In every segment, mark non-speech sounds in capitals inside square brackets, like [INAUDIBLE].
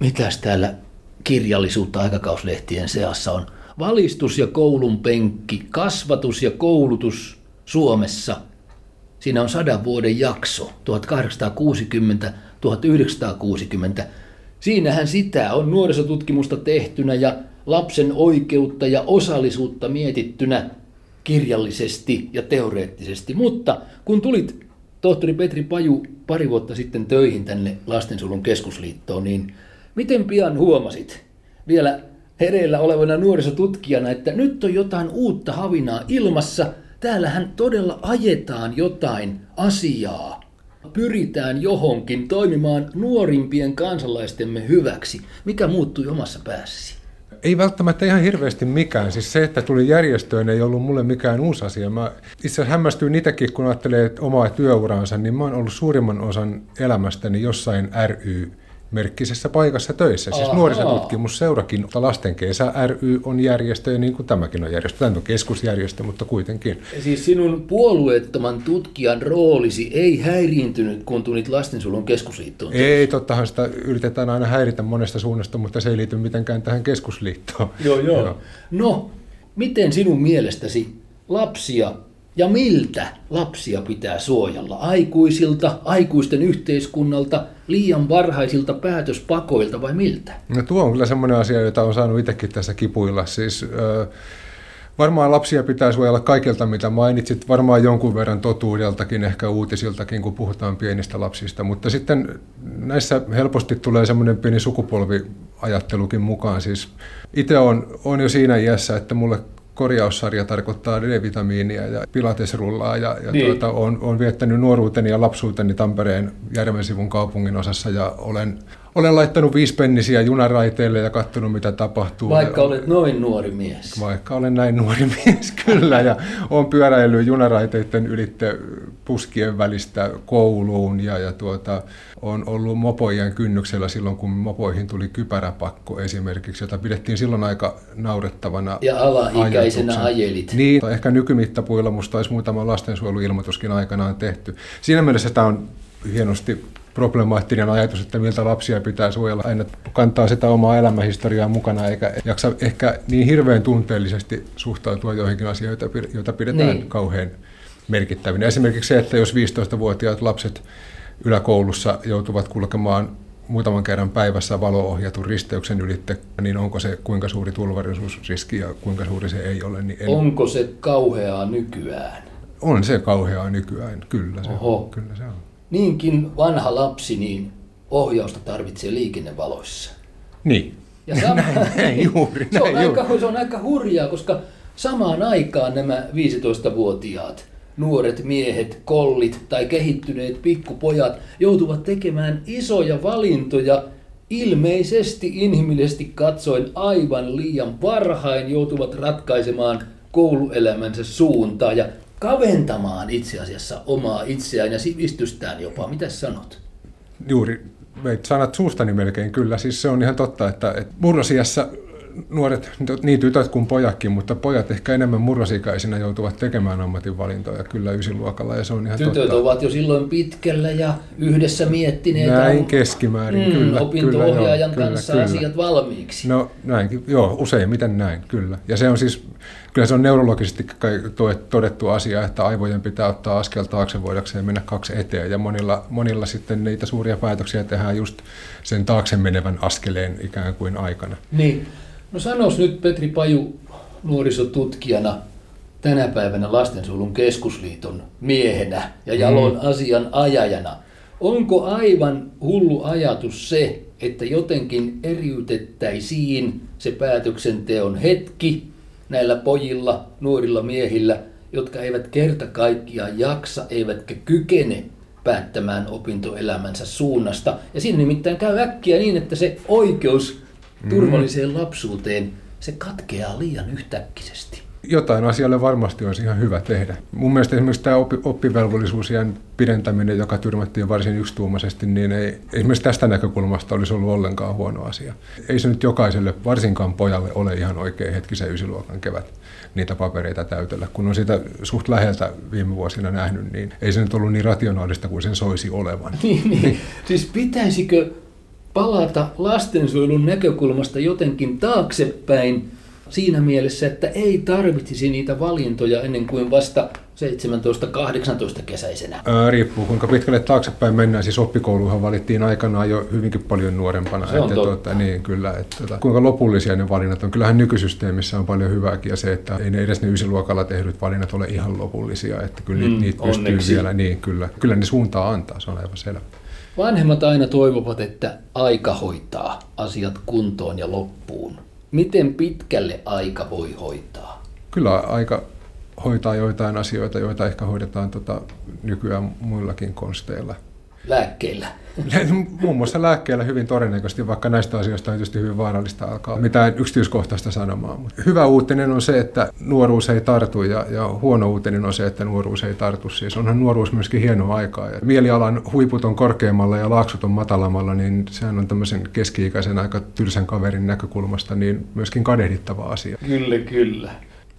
mitäs täällä kirjallisuutta aikakauslehtien seassa on? Valistus ja koulun penkki, kasvatus ja koulutus Suomessa. Siinä on sadan vuoden jakso, 1860-1960. Siinähän sitä on nuorisotutkimusta tehtynä ja lapsen oikeutta ja osallisuutta mietittynä kirjallisesti ja teoreettisesti. Mutta kun tulit tohtori Petri Paju pari vuotta sitten töihin tänne Lastensuojelun keskusliittoon, niin miten pian huomasit vielä hereillä olevana nuorisotutkijana, että nyt on jotain uutta havinaa ilmassa, täällähän todella ajetaan jotain asiaa, pyritään johonkin toimimaan nuorimpien kansalaistemme hyväksi. Mikä muuttui omassa päässäsi? Ei välttämättä ihan hirveästi mikään. Siis se, että tuli järjestöön, ei ollut mulle mikään uusi asia. Mä itse asiassa hämmästyin itsekin, kun ajattelee omaa työuraansa, niin mä oon ollut suurimman osan elämästäni jossain ry merkkisessä paikassa töissä. Siis Aha. nuorisotutkimusseurakin, mutta Lasten kesä ry on järjestö ja niin kuin tämäkin on järjestö. Tämä on keskusjärjestö, mutta kuitenkin. Siis sinun puolueettoman tutkijan roolisi ei häiriintynyt, kun tulit lastensuojelun keskusliittoon? Ei, tottahan sitä yritetään aina häiritä monesta suunnasta, mutta se ei liity mitenkään tähän keskusliittoon. Joo, joo. joo. No, miten sinun mielestäsi lapsia ja miltä lapsia pitää suojella? Aikuisilta, aikuisten yhteiskunnalta, liian varhaisilta päätöspakoilta vai miltä? No tuo on kyllä semmoinen asia, jota on saanut itsekin tässä kipuilla. Siis, äh, varmaan lapsia pitää suojella kaikilta, mitä mainitsit. Varmaan jonkun verran totuudeltakin, ehkä uutisiltakin, kun puhutaan pienistä lapsista. Mutta sitten näissä helposti tulee semmoinen pieni sukupolviajattelukin mukaan. Siis itse on, on jo siinä iässä, että mulle korjaussarja tarkoittaa D-vitamiinia ja pilatesrullaa ja, ja niin. tuota, olen, olen viettänyt nuoruuteni ja lapsuuteni Tampereen Järvensivun kaupungin osassa ja olen, olen laittanut viispennisiä junaraiteille ja katsonut mitä tapahtuu. Vaikka ja, olet noin nuori mies. Vaikka olen näin nuori [LAUGHS] mies, kyllä. Ja olen pyöräillyt junaraiteiden ylitte puskien välistä kouluun ja, ja tuota, on ollut mopojen kynnyksellä silloin, kun mopoihin tuli kypäräpakko esimerkiksi, jota pidettiin silloin aika naurettavana Ja alaikäisenä ajatuksen. ajelit. Niin, ehkä nykymittapuilla musta olisi muutama lastensuojeluilmoituskin aikanaan tehty. Siinä mielessä tämä on hienosti problemaattinen ajatus, että miltä lapsia pitää suojella. Aina kantaa sitä omaa elämähistoriaa mukana, eikä jaksa ehkä niin hirveän tunteellisesti suhtautua joihinkin asioihin, joita pidetään niin. kauhean merkittävinä. Esimerkiksi se, että jos 15-vuotiaat lapset yläkoulussa joutuvat kulkemaan muutaman kerran päivässä valo-ohjatun risteyksen ylitte, niin onko se kuinka suuri turvallisuusriski ja kuinka suuri se ei ole? Niin en... Onko se kauheaa nykyään? On se kauheaa nykyään, kyllä se, Oho. on, kyllä se on. Niinkin vanha lapsi, niin ohjausta tarvitsee liikennevaloissa. Niin, ja sama, [LAUGHS] näin, näin juuri. se, on näin aika, juuri. se on aika hurjaa, koska samaan aikaan nämä 15-vuotiaat nuoret miehet, kollit tai kehittyneet pikkupojat joutuvat tekemään isoja valintoja ilmeisesti inhimillisesti katsoen aivan liian varhain joutuvat ratkaisemaan kouluelämänsä suuntaa ja kaventamaan itse asiassa omaa itseään ja sivistystään jopa. Mitä sanot? Juuri veit sanat suustani melkein kyllä. Siis se on ihan totta, että, että murrosiassa nuoret, niin tytöt kuin pojatkin, mutta pojat ehkä enemmän murrosikäisinä joutuvat tekemään ammatinvalintoja kyllä ysiluokalla ja se on ihan Tytöt totta. ovat jo silloin pitkällä ja yhdessä miettineet. Näin keskimäärin, mm, kyllä. Opinto-ohjaajan kyllä, kanssa kyllä, asiat valmiiksi. No näinkin, joo, useimmiten näin, kyllä. Ja se on siis, kyllä se on neurologisesti todettu asia, että aivojen pitää ottaa askel taakse voidakseen mennä kaksi eteen ja monilla, monilla sitten niitä suuria päätöksiä tehdään just sen taakse menevän askeleen ikään kuin aikana. Niin. No sanois nyt Petri Paju nuorisotutkijana tänä päivänä Lastensuojelun keskusliiton miehenä ja jalon mm. asian ajajana. Onko aivan hullu ajatus se, että jotenkin eriytettäisiin se päätöksenteon hetki näillä pojilla, nuorilla miehillä, jotka eivät kerta kaikkiaan jaksa, eivätkä kykene päättämään opintoelämänsä suunnasta. Ja siinä nimittäin käy äkkiä niin, että se oikeus turvalliseen mm. lapsuuteen, se katkeaa liian yhtäkkisesti. Jotain asialle varmasti olisi ihan hyvä tehdä. Mun mielestä esimerkiksi tämä oppi, oppivelvollisuusien pidentäminen, joka tyrmättiin varsin yksituumaisesti, niin ei esimerkiksi tästä näkökulmasta olisi ollut ollenkaan huono asia. Ei se nyt jokaiselle, varsinkaan pojalle, ole ihan oikea hetki se ysiluokan kevät niitä papereita täytellä. Kun on sitä suht läheltä viime vuosina nähnyt, niin ei se nyt ollut niin rationaalista kuin sen soisi olevan. niin, niin. Siis pitäisikö palata lastensuojelun näkökulmasta jotenkin taaksepäin siinä mielessä, että ei tarvitsisi niitä valintoja ennen kuin vasta 17-18 kesäisenä? Ää, riippuu kuinka pitkälle taaksepäin mennään. Siis oppikouluhan valittiin aikanaan jo hyvinkin paljon nuorempana. Se on että, totta. tuota, niin, kyllä, että, tuota, kuinka lopullisia ne valinnat on. Kyllähän nykysysteemissä on paljon hyvääkin ja se, että ei ne edes ne ysiluokalla tehdyt valinnat ole ihan lopullisia. Että kyllä mm, niitä pystyy onneksi. vielä, niin kyllä, kyllä ne suuntaa antaa, se on aivan selvä. Vanhemmat aina toivovat, että aika hoitaa asiat kuntoon ja loppuun. Miten pitkälle aika voi hoitaa? Kyllä aika hoitaa joitain asioita, joita ehkä hoidetaan tota, nykyään muillakin konsteilla. Lääkkeillä. [LAUGHS] Muun muassa lääkkeellä hyvin todennäköisesti, vaikka näistä asioista on tietysti hyvin vaarallista alkaa mitään yksityiskohtaista sanomaan. Mutta hyvä uutinen on se, että nuoruus ei tartu ja, ja huono uutinen on se, että nuoruus ei tartu. Siis onhan nuoruus myöskin hienoa aikaa. Ja mielialan huiput on korkeammalla ja laaksut on matalammalla, niin sehän on tämmöisen keski-ikäisen aika tylsän kaverin näkökulmasta niin myöskin kadehdittava asia. Kyllä, kyllä.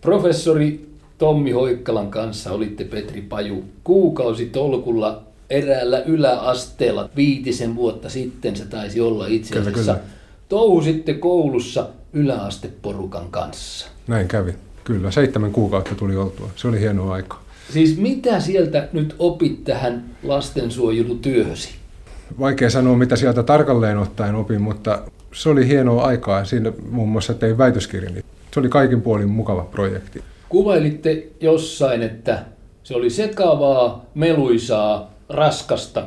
Professori Tommi Hoikkalan kanssa olitte Petri Paju kuukausi tolkulla eräällä yläasteella viitisen vuotta sitten se taisi olla itse Kyllä, asiassa. kyllä. Touhusitte koulussa yläasteporukan kanssa. Näin kävi. Kyllä, seitsemän kuukautta tuli oltua. Se oli hienoa aikaa. Siis mitä sieltä nyt opit tähän lastensuojelutyöhösi? Vaikea sanoa, mitä sieltä tarkalleen ottaen opin, mutta se oli hienoa aikaa. Siinä muun muassa tein väitöskirjani. Se oli kaikin puolin mukava projekti. Kuvailitte jossain, että se oli sekavaa, meluisaa, raskasta,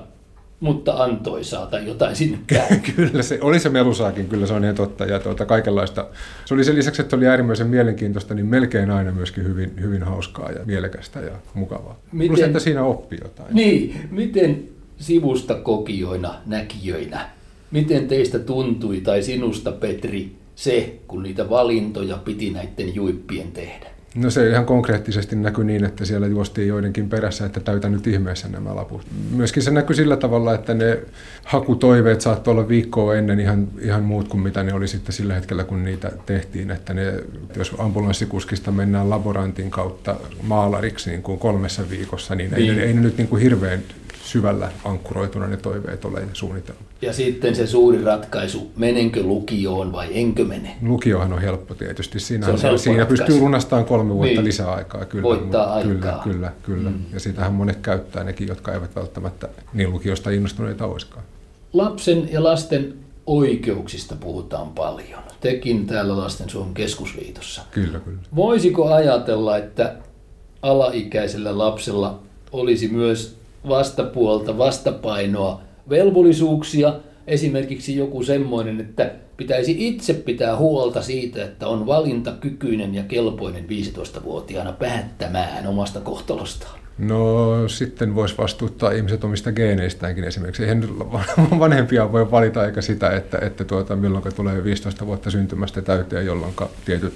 mutta antoisaa tai jotain sinne päin. [LAUGHS] kyllä se oli se melusaakin, kyllä se on ihan totta. Ja tuota, kaikenlaista. Se oli sen lisäksi, että oli äärimmäisen mielenkiintoista, niin melkein aina myöskin hyvin, hyvin hauskaa ja mielekästä ja mukavaa. Miten- Plus, että siinä oppii jotain. Niin, miten sivusta kokijoina, näkijöinä, miten teistä tuntui tai sinusta Petri se, kun niitä valintoja piti näiden juippien tehdä? No se ihan konkreettisesti näkyi niin, että siellä juostiin joidenkin perässä, että täytä nyt ihmeessä nämä laput. Myöskin se näkyi sillä tavalla, että ne hakutoiveet saattoi olla viikkoa ennen ihan, ihan muut kuin mitä ne oli sitten sillä hetkellä, kun niitä tehtiin. Että ne, jos ambulanssikuskista mennään laborantin kautta maalariksi niin kuin kolmessa viikossa, niin, Niin. Ei, ei ne nyt niin kuin hirveän syvällä ankkuroituna ne toiveet ole ja suunnitelma. Ja sitten se suuri ratkaisu, menenkö lukioon vai enkö mene? Lukiohan on helppo tietysti. Siinä, Se on helppo siinä ratkaisu. pystyy lunastamaan kolme vuotta Niin. lisää aikaa. Kyllä, Voittaa aikaa. Kyllä, kyllä, kyllä. Mm. Mm. Ja sitähän monet käyttää nekin, jotka eivät välttämättä niin lukiosta innostuneita olisikaan. Lapsen ja lasten oikeuksista puhutaan paljon. Tekin täällä Lastensuojelun keskusliitossa. Kyllä, kyllä. Voisiko ajatella, että alaikäisellä lapsella olisi myös vastapuolta, vastapainoa, velvollisuuksia, esimerkiksi joku semmoinen, että pitäisi itse pitää huolta siitä, että on valintakykyinen ja kelpoinen 15-vuotiaana päättämään omasta kohtalostaan. No sitten voisi vastuuttaa ihmiset omista geeneistäänkin esimerkiksi. Eihän [LAUGHS] vanhempia voi valita eikä sitä, että, että tuota, milloin tulee 15 vuotta syntymästä täyteen, jolloin tietyt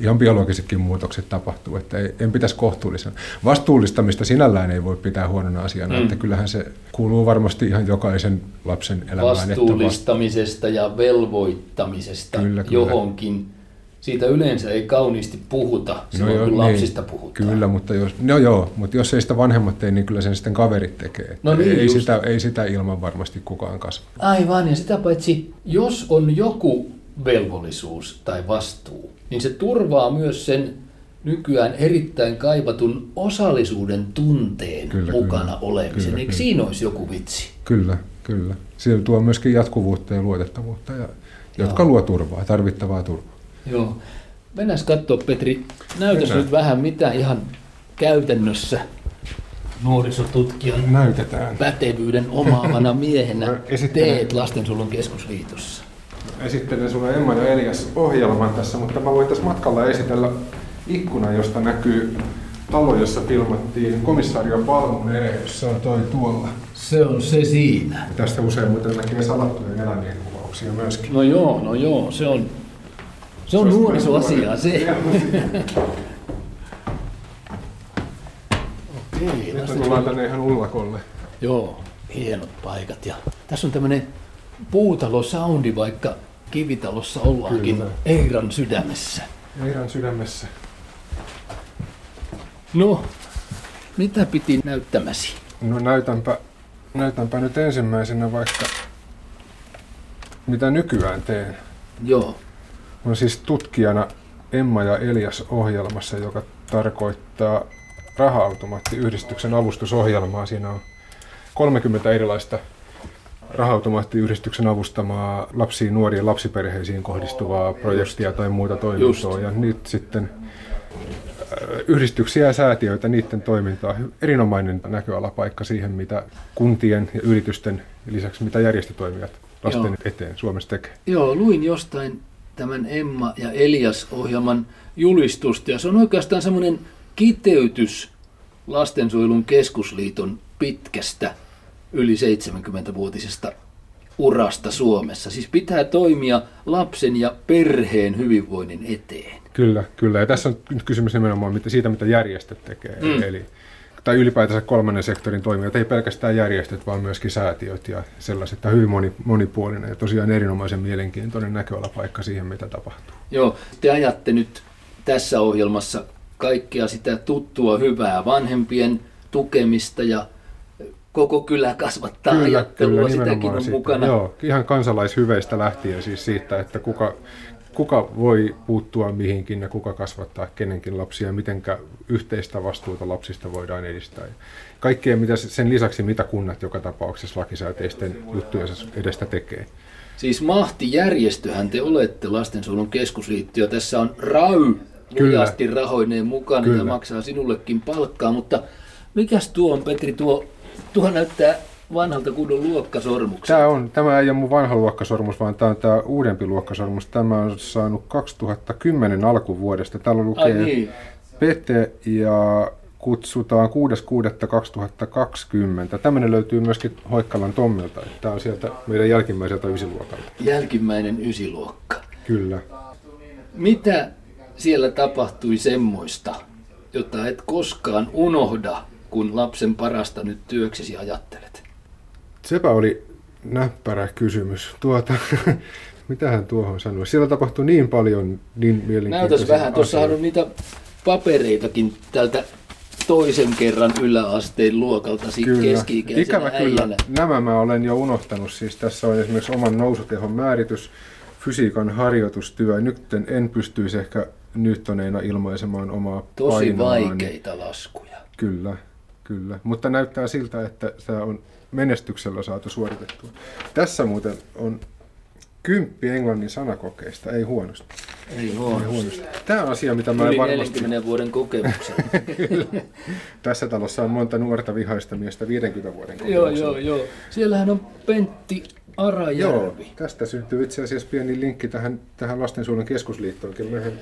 ihan biologisetkin muutokset tapahtuu. Että ei, en pitäisi kohtuullisena. Vastuullistamista sinällään ei voi pitää huonona asiana, Mm. että kyllähän se kuuluu varmasti ihan jokaisen lapsen elämään. että vast- Vastuullistamisesta ja velvoittamisesta Kyllä, kyllä. johonkin. Siitä yleensä ei kauniisti puhuta silloin, joo, kun niin, lapsista puhutaan. Kyllä, mutta jos, no joo, mutta jos ei sitä vanhemmat tee, niin kyllä sen sitten kaverit tekee. No niin, ei, just. sitä, ei sitä ilman varmasti kukaan kasva. Aivan, ja sitä paitsi, jos on joku velvollisuus tai vastuu, niin se turvaa myös sen nykyään erittäin kaivatun osallisuuden tunteen Kyllä, mukana kyllä. olemisen. Kyllä, Eikö kyllä. siinä olisi joku vitsi? Kyllä, kyllä. Siellä tuo myöskin jatkuvuutta ja luotettavuutta, ja, jotka Joo. luo turvaa, tarvittavaa turvaa. Joo. Mennään katsoa, Petri, näytäs nyt vähän, mitä ihan käytännössä nuorisotutkijan Näytetään. pätevyyden omaavana [LAUGHS] miehenä esittelen- teet Lastensuojelun keskusliitossa. Esittelen sulle Emma ja Elias ohjelman tässä, mutta mä voin tässä matkalla esitellä ikkunan, josta näkyy talo, jossa filmattiin komissaario Palmun erehdys. Se on toi tuolla. Se on se siinä. Tästä usein muuten näkee salattujen eläimien kuvauksia myöskin. No joo, no joo, se on, se on nuorisoasiaa se. Okei, [LAUGHS] Nyt tullaan tänne ihan ullakolle. Joo, hienot paikat. Ja tässä on tämmöinen puutalo-soundi, vaikka kivitalossa ollaankin Kyllä. Eiran sydämessä. Eiran sydämessä. No, mitä piti näyttämäsi? No näytänpä, näytänpä nyt ensimmäisenä vaikka mitä nykyään teen. Joo. Olen siis tutkijana Emma ja Elias ohjelmassa, joka tarkoittaa raha-automaattiyhdistyksen avustusohjelmaa. Siinä on 30 erilaista raha-automaattiyhdistyksen avustamaa lapsiin, nuoriin, lapsiperheisiin kohdistuvaa projektia tai muuta toimintoa. Ja nyt sitten yhdistyksiä ja säätiöitä, niiden toimintaa. Erinomainen näköalapaikka siihen, mitä kuntien ja yritysten lisäksi, mitä järjestötoimijat lasten Joo. eteen Suomessa tekee. Joo, luin jostain tämän Emma ja Elias-ohjelman julistusta, ja se on oikeastaan semmoinen kiteytys Lastensuojelun keskusliiton pitkästä yli 70-vuotisesta urasta Suomessa. Siis pitää toimia lapsen ja perheen hyvinvoinnin eteen. Kyllä, kyllä. Ja tässä on nyt kysymys nimenomaan siitä, mitä järjestöt tekee. Mm. Eli, tai ylipäätänsä kolmannen sektorin toimijat, ei pelkästään järjestöt, vaan myöskin säätiöt ja sellaiset. On hyvin moni, monipuolinen ja tosiaan erinomaisen mielenkiintoinen näköalapaikka siihen, mitä tapahtuu. Joo, te ajatte nyt tässä ohjelmassa kaikkea sitä tuttua hyvää vanhempien tukemista ja koko kylä kasvattaa kyllä, ajattelua, kyllä, sitäkin on siitä. mukana. Joo, ihan kansalaishyveistä lähtien siis siitä, että kuka, kuka voi puuttua mihinkin ja kuka kasvattaa kenenkin lapsia ja miten yhteistä vastuuta lapsista voidaan edistää. Kaikkea mitä sen lisäksi, mitä kunnat joka tapauksessa lakisääteisten juttujen edestä tekee. Siis mahtijärjestöhän te olette lastensuojelun keskusliitto ja tässä on RAY lujasti rahoineen mukana Kyllä. ja maksaa sinullekin palkkaa, mutta mikäs tuo on Petri tuo Tuo näyttää vanhalta kunnon luokkasormukselta. Tämä, on, tämä ei ole mun vanha luokkasormus, vaan tämä on tämä uudempi luokkasormus. Tämä on saanut 2010 alkuvuodesta. Täällä lukee Ai niin. Pete ja kutsutaan 6.6.2020. Tämmöinen löytyy myöskin Hoikkalan Tommilta. Tämä on sieltä meidän jälkimmäiseltä ysiluokalta. Jälkimmäinen ysiluokka. Kyllä. Mitä siellä tapahtui semmoista, jota et koskaan unohda kun lapsen parasta nyt työksesi ajattelet? Sepä oli näppärä kysymys. Tuota, [LAUGHS] mitähän tuohon sanoi? Siellä tapahtui niin paljon niin mielenkiintoisia Näytäs vähän, tuossa on niitä papereitakin tältä toisen kerran yläasteen luokalta keski Ikävä kyllä, nämä mä olen jo unohtanut. Siis tässä on esimerkiksi oman nousutehon määritys, fysiikan harjoitustyö. Nyt en pystyisi ehkä Newtoneina ilmaisemaan omaa Tosi vaikeita laskuja. Kyllä. Kyllä, mutta näyttää siltä, että tämä on menestyksellä saatu suoritettua. Tässä muuten on kymppi englannin sanakokeista, ei huonosti. Ei huonosti. Ei huonosti. Tämä on asia, mitä mä Yli varmasti... 40 vuoden kokemuksen. [LAUGHS] Tässä talossa on monta nuorta vihaista miestä 50 vuoden Joo, joo, joo. Siellähän on Pentti Arajärvi. Joo, tästä syntyy itse asiassa pieni linkki tähän, tähän lastensuojelun keskusliittoonkin. Me,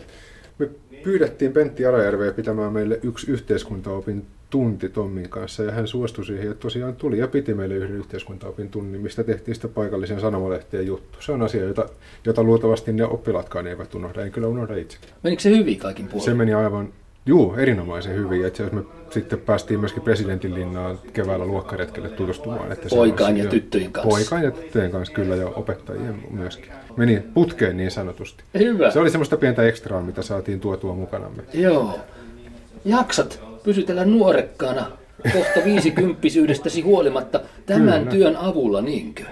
me pyydettiin Pentti Arajärveä pitämään meille yksi yhteiskuntaopin tunti Tommin kanssa ja hän suostui siihen, että tosiaan tuli ja piti meille yhden yhteiskuntaopin tunnin, mistä tehtiin sitä paikallisen sanomalehtien juttu. Se on asia, jota, jota luultavasti ne oppilaatkaan eivät unohda, en kyllä unohda itse. Menikö se hyvin kaikin puolin? Se meni aivan, juu, erinomaisen hyvin. Ja itse me sitten päästiin myöskin presidentin linnaan keväällä luokkaretkelle tutustumaan. Että Poikaan ja tyttöjen kanssa. Poikaan ja tyttöjen kanssa kyllä ja opettajien myöskin. Meni putkeen niin sanotusti. Hyvä. Se oli semmoista pientä ekstraa, mitä saatiin tuotua mukanamme. Joo. Jaksat pysytellä nuorekkaana kohta viisikymppisyydestäsi huolimatta tämän kyllä. työn avulla, niinkö?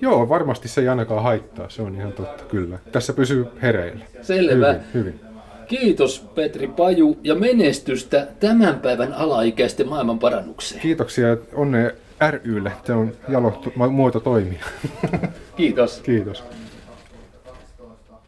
Joo, varmasti se ei ainakaan haittaa, se on ihan totta, kyllä. Tässä pysyy hereillä. Selvä. Hyvin, hyvin. Kiitos Petri Paju ja menestystä tämän päivän alaikäisten maailman parannukseen. Kiitoksia ja onnea rylle, se on jalo muoto toimia. Kiitos. Kiitos.